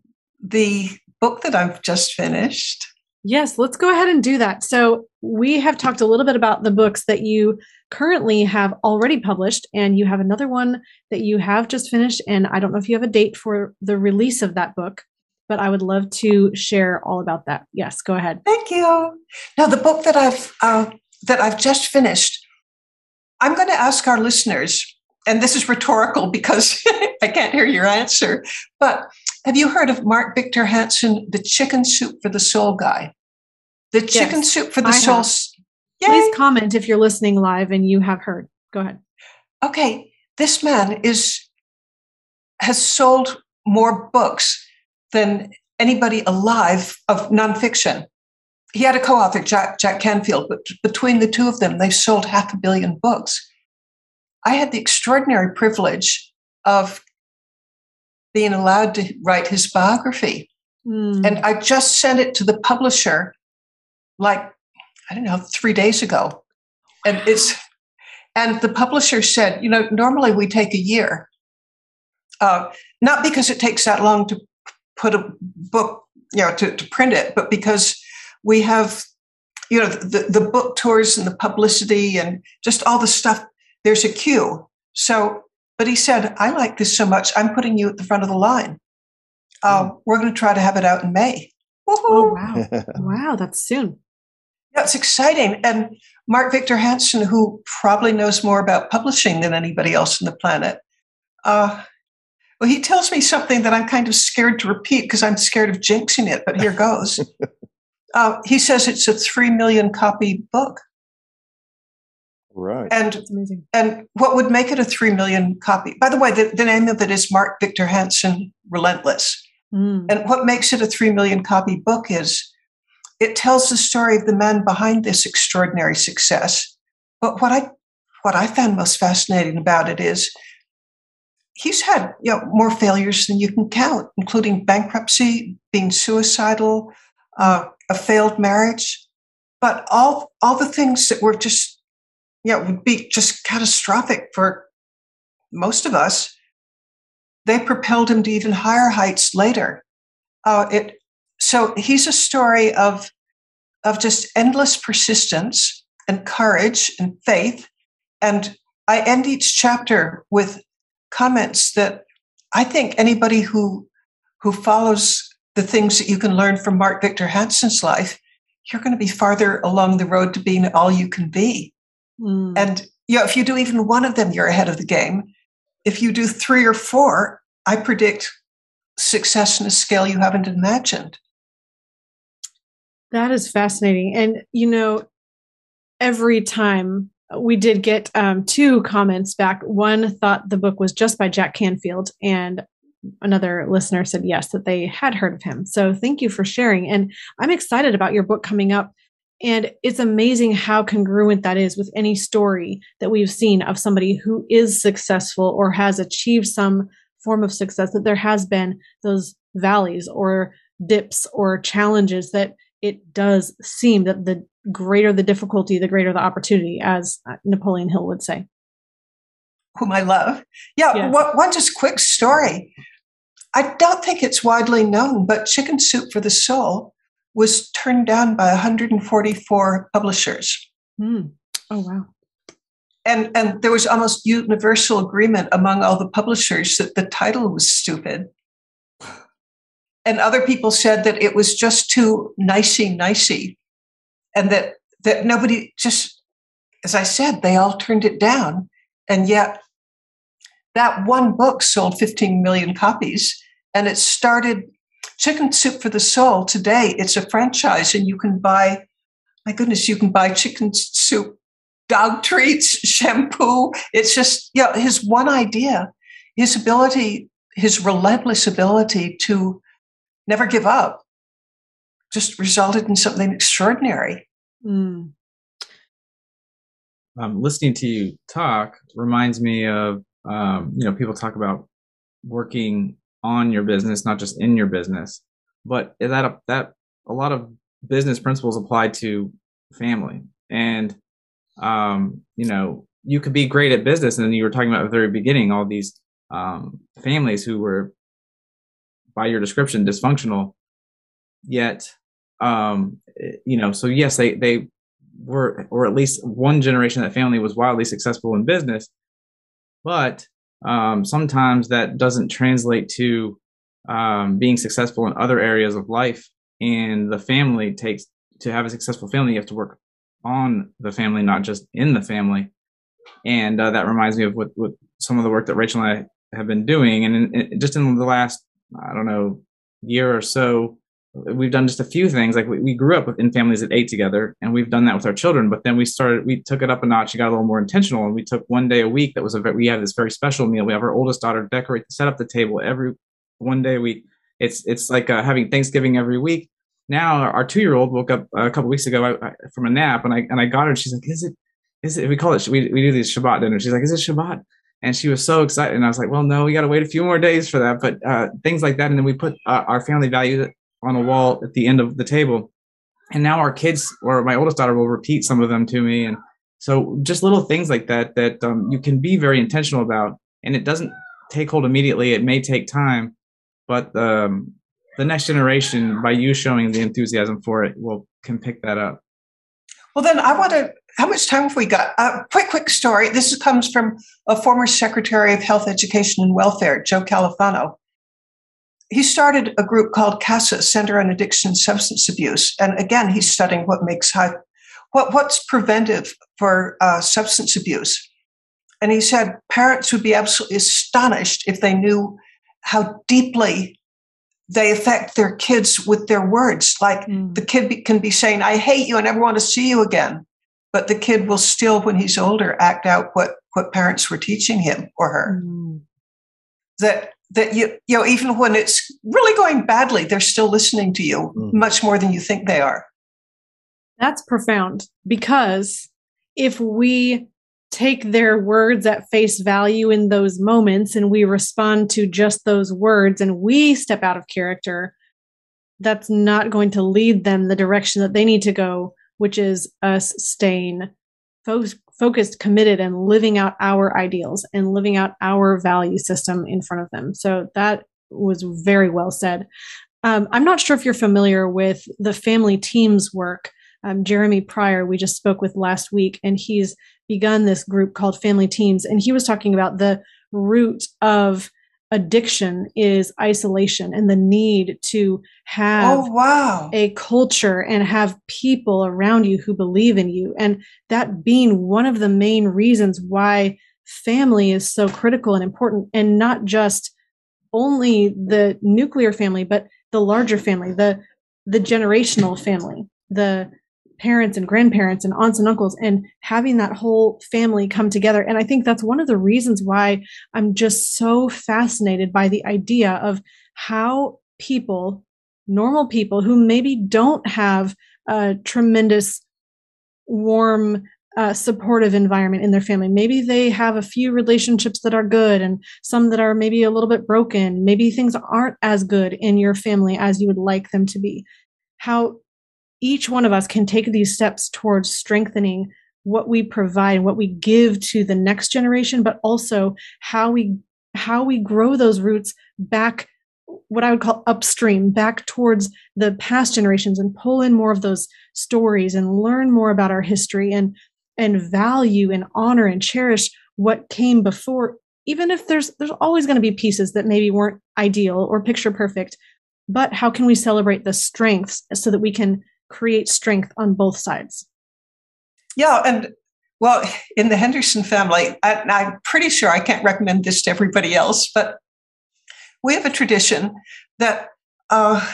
the book that I've just finished. Yes, let's go ahead and do that. So, we have talked a little bit about the books that you currently have already published, and you have another one that you have just finished. And I don't know if you have a date for the release of that book, but I would love to share all about that. Yes, go ahead. Thank you. Now, the book that I've uh, that I've just finished, I'm going to ask our listeners, and this is rhetorical because <laughs> I can't hear your answer, but have you heard of Mark Victor Hansen, the chicken soup for the soul guy? The chicken yes, soup for the I soul. Please comment if you're listening live and you have heard. Go ahead. Okay, this man is has sold more books than anybody alive of nonfiction. He had a co-author, Jack, Jack Canfield, but between the two of them, they sold half a billion books. I had the extraordinary privilege of being allowed to write his biography. Mm. And I just sent it to the publisher like, I don't know, three days ago. And it's, and the publisher said, you know, normally we take a year. Uh, not because it takes that long to put a book, you know, to, to print it, but because we have, you know, the, the book tours and the publicity and just all the stuff. There's a queue. So but he said, I like this so much, I'm putting you at the front of the line. Uh, mm. We're going to try to have it out in May. Woo-hoo. Oh, wow. <laughs> wow, that's soon. Yeah, it's exciting. And Mark Victor Hansen, who probably knows more about publishing than anybody else on the planet, uh, well, he tells me something that I'm kind of scared to repeat because I'm scared of jinxing it, but here goes. <laughs> uh, he says it's a 3 million copy book. Right. And amazing. and what would make it a three million copy? By the way, the, the name of it is Mark Victor Hansen Relentless. Mm. And what makes it a three million copy book is it tells the story of the man behind this extraordinary success. But what I what I found most fascinating about it is he's had you know, more failures than you can count, including bankruptcy, being suicidal, uh, a failed marriage, but all all the things that were just know, would be just catastrophic for most of us. They propelled him to even higher heights later. Uh, it so he's a story of of just endless persistence and courage and faith. And I end each chapter with comments that I think anybody who who follows the things that you can learn from Mark Victor Hansen's life, you're going to be farther along the road to being all you can be. Mm. And you know, if you do even one of them, you're ahead of the game. If you do three or four, I predict success in a scale you haven't imagined. That is fascinating. And, you know, every time we did get um, two comments back. One thought the book was just by Jack Canfield, and another listener said yes, that they had heard of him. So thank you for sharing. And I'm excited about your book coming up. And it's amazing how congruent that is with any story that we've seen of somebody who is successful or has achieved some form of success, that there has been those valleys or dips or challenges that it does seem that the greater the difficulty, the greater the opportunity, as uh, Napoleon Hill would say. Whom I love. Yeah, one, one just quick story. I don't think it's widely known, but Chicken Soup for the Soul was turned down by 144 publishers. Mm. Oh, wow. And, and there was almost universal agreement among all the publishers that the title was stupid. And other people said that it was just too nicey nicey and that that nobody just as I said, they all turned it down. And yet that one book sold 15 million copies and it started Chicken Soup for the Soul. Today it's a franchise and you can buy, my goodness, you can buy chicken soup, dog <laughs> treats, shampoo. It's just, yeah, his one idea, his ability, his relentless ability to never give up just resulted in something extraordinary. Mm. Um, listening to you talk reminds me of um, you know people talk about working on your business, not just in your business, but that that a lot of business principles apply to family, and um, you know you could be great at business, and you were talking about at the very beginning all these um, families who were, by your description, dysfunctional, yet um, you know, so yes, they they were, or at least one generation of that family was wildly successful in business, but um, sometimes that doesn't translate to um, being successful in other areas of life. And the family takes to have a successful family, you have to work on the family, not just in the family. And uh, that reminds me of what, what some of the work that Rachel and I have been doing. And in, in, just in the last, I don't know, year or so, we've done just a few things like we, we grew up in families that ate together and we've done that with our children but then we started we took it up a notch and got a little more intentional and we took one day a week that was a we have this very special meal. We have our oldest daughter decorate set up the table every one day a week. It's it's like uh, having thanksgiving every week. Now our, our two-year-old woke up a couple weeks ago I, I, from a nap and i and i got her and she's like is it is it we call it we, we do these shabbat dinners. She's like is it shabbat? And she was so excited and i was like well no we got to wait a few more days for that but uh, things like that and then we put uh, our family values on a wall at the end of the table. And now our kids, or my oldest daughter, will repeat some of them to me. And so just little things like that that um, you can be very intentional about, and it doesn't take hold immediately. It may take time, but um, the next generation, by you showing the enthusiasm for it, will can pick that up. Well, then I want to. How much time have we got? A uh, quick, quick story. This comes from a former Secretary of Health, Education, and Welfare, Joe Califano he started a group called CASA, Center on Addiction and Substance Abuse. And again, he's studying what makes high, what, what's preventive for uh, substance abuse. And he said parents would be absolutely astonished if they knew how deeply they affect their kids with their words. Like mm. the kid be, can be saying, I hate you, I never want to see you again. But the kid will still, when he's older, act out what, what parents were teaching him or her. Mm. That that you you know even when it's really going badly they're still listening to you mm. much more than you think they are that's profound because if we take their words at face value in those moments and we respond to just those words and we step out of character that's not going to lead them the direction that they need to go which is us staying fo- focused, committed, and living out our ideals and living out our value system in front of them. So that was very well said. Um, I'm not sure if you're familiar with the family teams work. Um, Jeremy Pryor, we just spoke with last week, and he's begun this group called Family Teams. And he was talking about the root of addiction is isolation and the need to have oh, wow. a culture and have people around you who believe in you. And that being one of the main reasons why family is so critical and important, and not just only the nuclear family, but the larger family, the the generational family. the parents and grandparents and aunts and uncles and having that whole family come together. And I think that's one of the reasons why I'm just so fascinated by the idea of how people, normal people who maybe don't have a tremendous, warm, uh, supportive environment in their family. Maybe they have a few relationships that are good and some that are maybe a little bit broken. Maybe things aren't as good in your family as you would like them to be. How each one of us can take these steps towards strengthening what we provide, what we give to the next generation, but also how we how we grow those roots back what I would call upstream, back towards the past generations and pull in more of those stories and learn more about our history and and value and honor and cherish what came before even if there's there's always going to be pieces that maybe weren't ideal or picture perfect but how can we celebrate the strengths so that we can create strength on both sides. Yeah and well in the henderson family I, i'm pretty sure i can't recommend this to everybody else but we have a tradition that uh,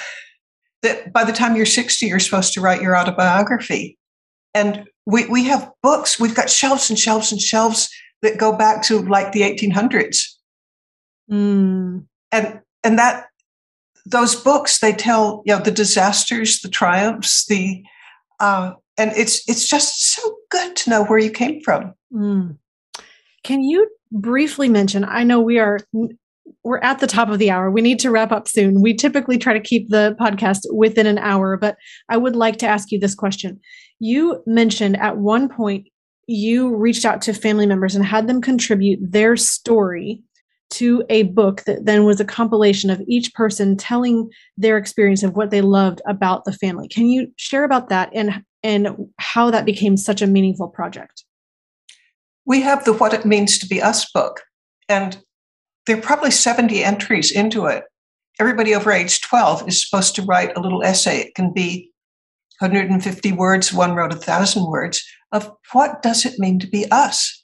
that by the time you're 60 you're supposed to write your autobiography. And we, we have books we've got shelves and shelves and shelves that go back to like the 1800s mm. and and that those books they tell you know the disasters the triumphs the uh, and it's it's just so good to know where you came from. Mm. can you briefly mention i know we are we're at the top of the hour. We need to wrap up soon. We typically try to keep the podcast within an hour but i would like to ask you this question. You mentioned at one point you reached out to family members and had them contribute their story to a book that then was a compilation of each person telling their experience of what they loved about the family. Can you share about that and and how that became such a meaningful project? We have the What It Means to Be Us book, and there are probably 70 entries into it. Everybody over age 12 is supposed to write a little essay. It can be 150 words, one wrote a thousand words of what does it mean to be us?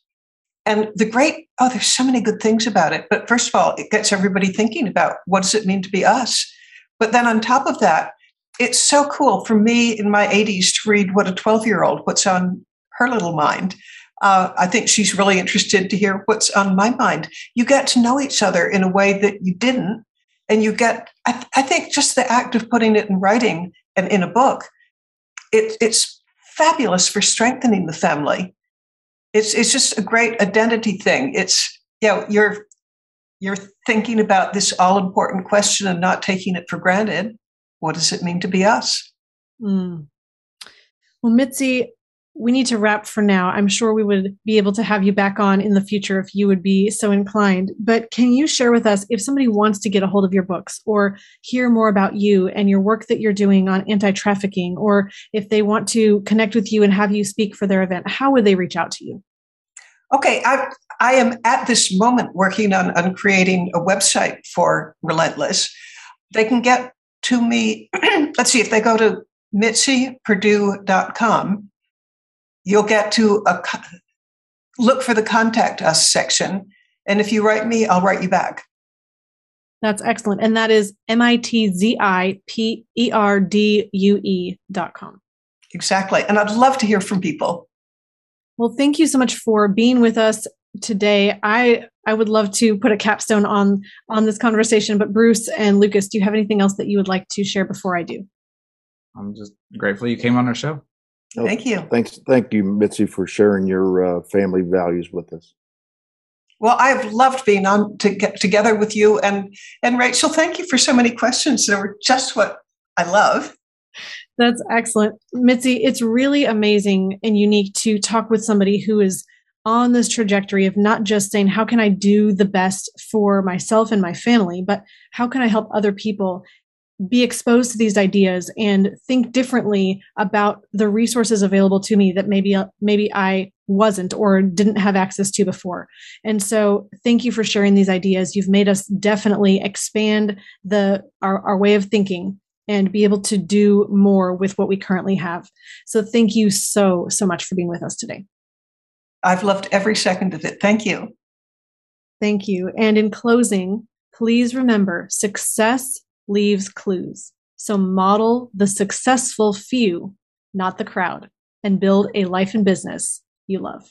And the great, oh, there's so many good things about it. But first of all, it gets everybody thinking about what does it mean to be us? But then on top of that, it's so cool for me in my 80s to read what a 12 year old puts on her little mind. Uh, I think she's really interested to hear what's on my mind. You get to know each other in a way that you didn't. And you get, I, th- I think, just the act of putting it in writing and in a book, it, it's fabulous for strengthening the family it's it's just a great identity thing. It's you know, you're you're thinking about this all important question and not taking it for granted. What does it mean to be us? Mm. Well, Mitzi, we need to wrap for now. I'm sure we would be able to have you back on in the future if you would be so inclined. But can you share with us if somebody wants to get a hold of your books or hear more about you and your work that you're doing on anti trafficking, or if they want to connect with you and have you speak for their event, how would they reach out to you? Okay, I, I am at this moment working on, on creating a website for Relentless. They can get to me, <clears throat> let's see, if they go to mitziPerdue.com, you'll get to a look for the contact us section. And if you write me, I'll write you back. That's excellent. And that is M I T Z I P E R D U E dot com. Exactly. And I'd love to hear from people. Well, thank you so much for being with us today. I I would love to put a capstone on on this conversation, but Bruce and Lucas, do you have anything else that you would like to share before I do? I'm just grateful you came on our show. Oh, thank you. Thanks, thank you, Mitzi, for sharing your uh, family values with us. Well, I've loved being on to get together with you and and Rachel. Thank you for so many questions that were just what I love. That's excellent. Mitzi, it's really amazing and unique to talk with somebody who is on this trajectory of not just saying, how can I do the best for myself and my family, but how can I help other people be exposed to these ideas and think differently about the resources available to me that maybe maybe I wasn't or didn't have access to before. And so thank you for sharing these ideas. You've made us definitely expand the our, our way of thinking and be able to do more with what we currently have. So thank you so, so much for being with us today. I've loved every second of it. Thank you. Thank you. And in closing, please remember success leaves clues. So model the successful few not the crowd, and build a life and business you love.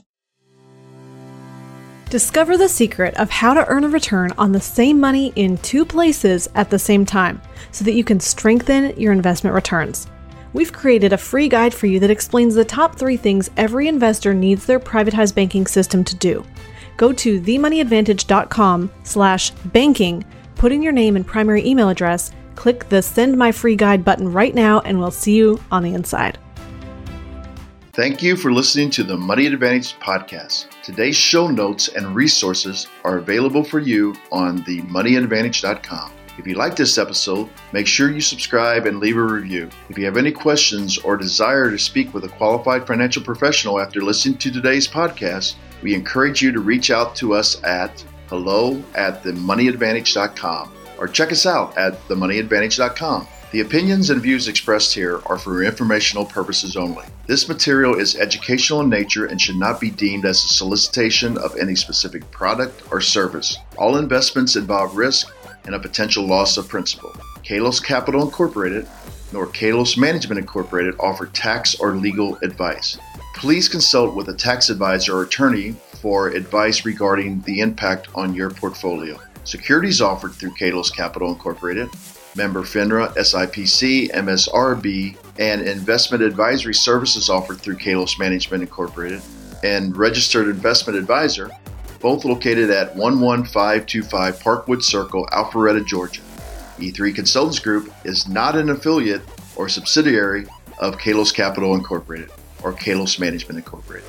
Discover the secret of how to earn a return on the same money in two places at the same time so that you can strengthen your investment returns. We've created a free guide for you that explains the top three things every investor needs their privatized banking system to do. Go to themoneyadvantage.com slash banking, put in your name and primary email address, click the send my free guide button right now, and we'll see you on the inside. Thank you for listening to the Money Advantage podcast. Today's show notes and resources are available for you on themoneyadvantage.com. If you like this episode, make sure you subscribe and leave a review. If you have any questions or desire to speak with a qualified financial professional after listening to today's podcast, we encourage you to reach out to us at hello at themoneyadvantage.com or check us out at themoneyadvantage.com. The opinions and views expressed here are for informational purposes only. This material is educational in nature and should not be deemed as a solicitation of any specific product or service. All investments involve risk and a potential loss of principal. Kalos Capital Incorporated nor Kalos Management Incorporated offer tax or legal advice. Please consult with a tax advisor or attorney for advice regarding the impact on your portfolio. Securities offered through Kalos Capital Incorporated member FINRA, SIPC, MSRB, and investment advisory services offered through Kalos Management Incorporated, and registered investment advisor, both located at 11525 Parkwood Circle, Alpharetta, Georgia. E3 Consultants Group is not an affiliate or subsidiary of Kalos Capital Incorporated or Kalos Management Incorporated.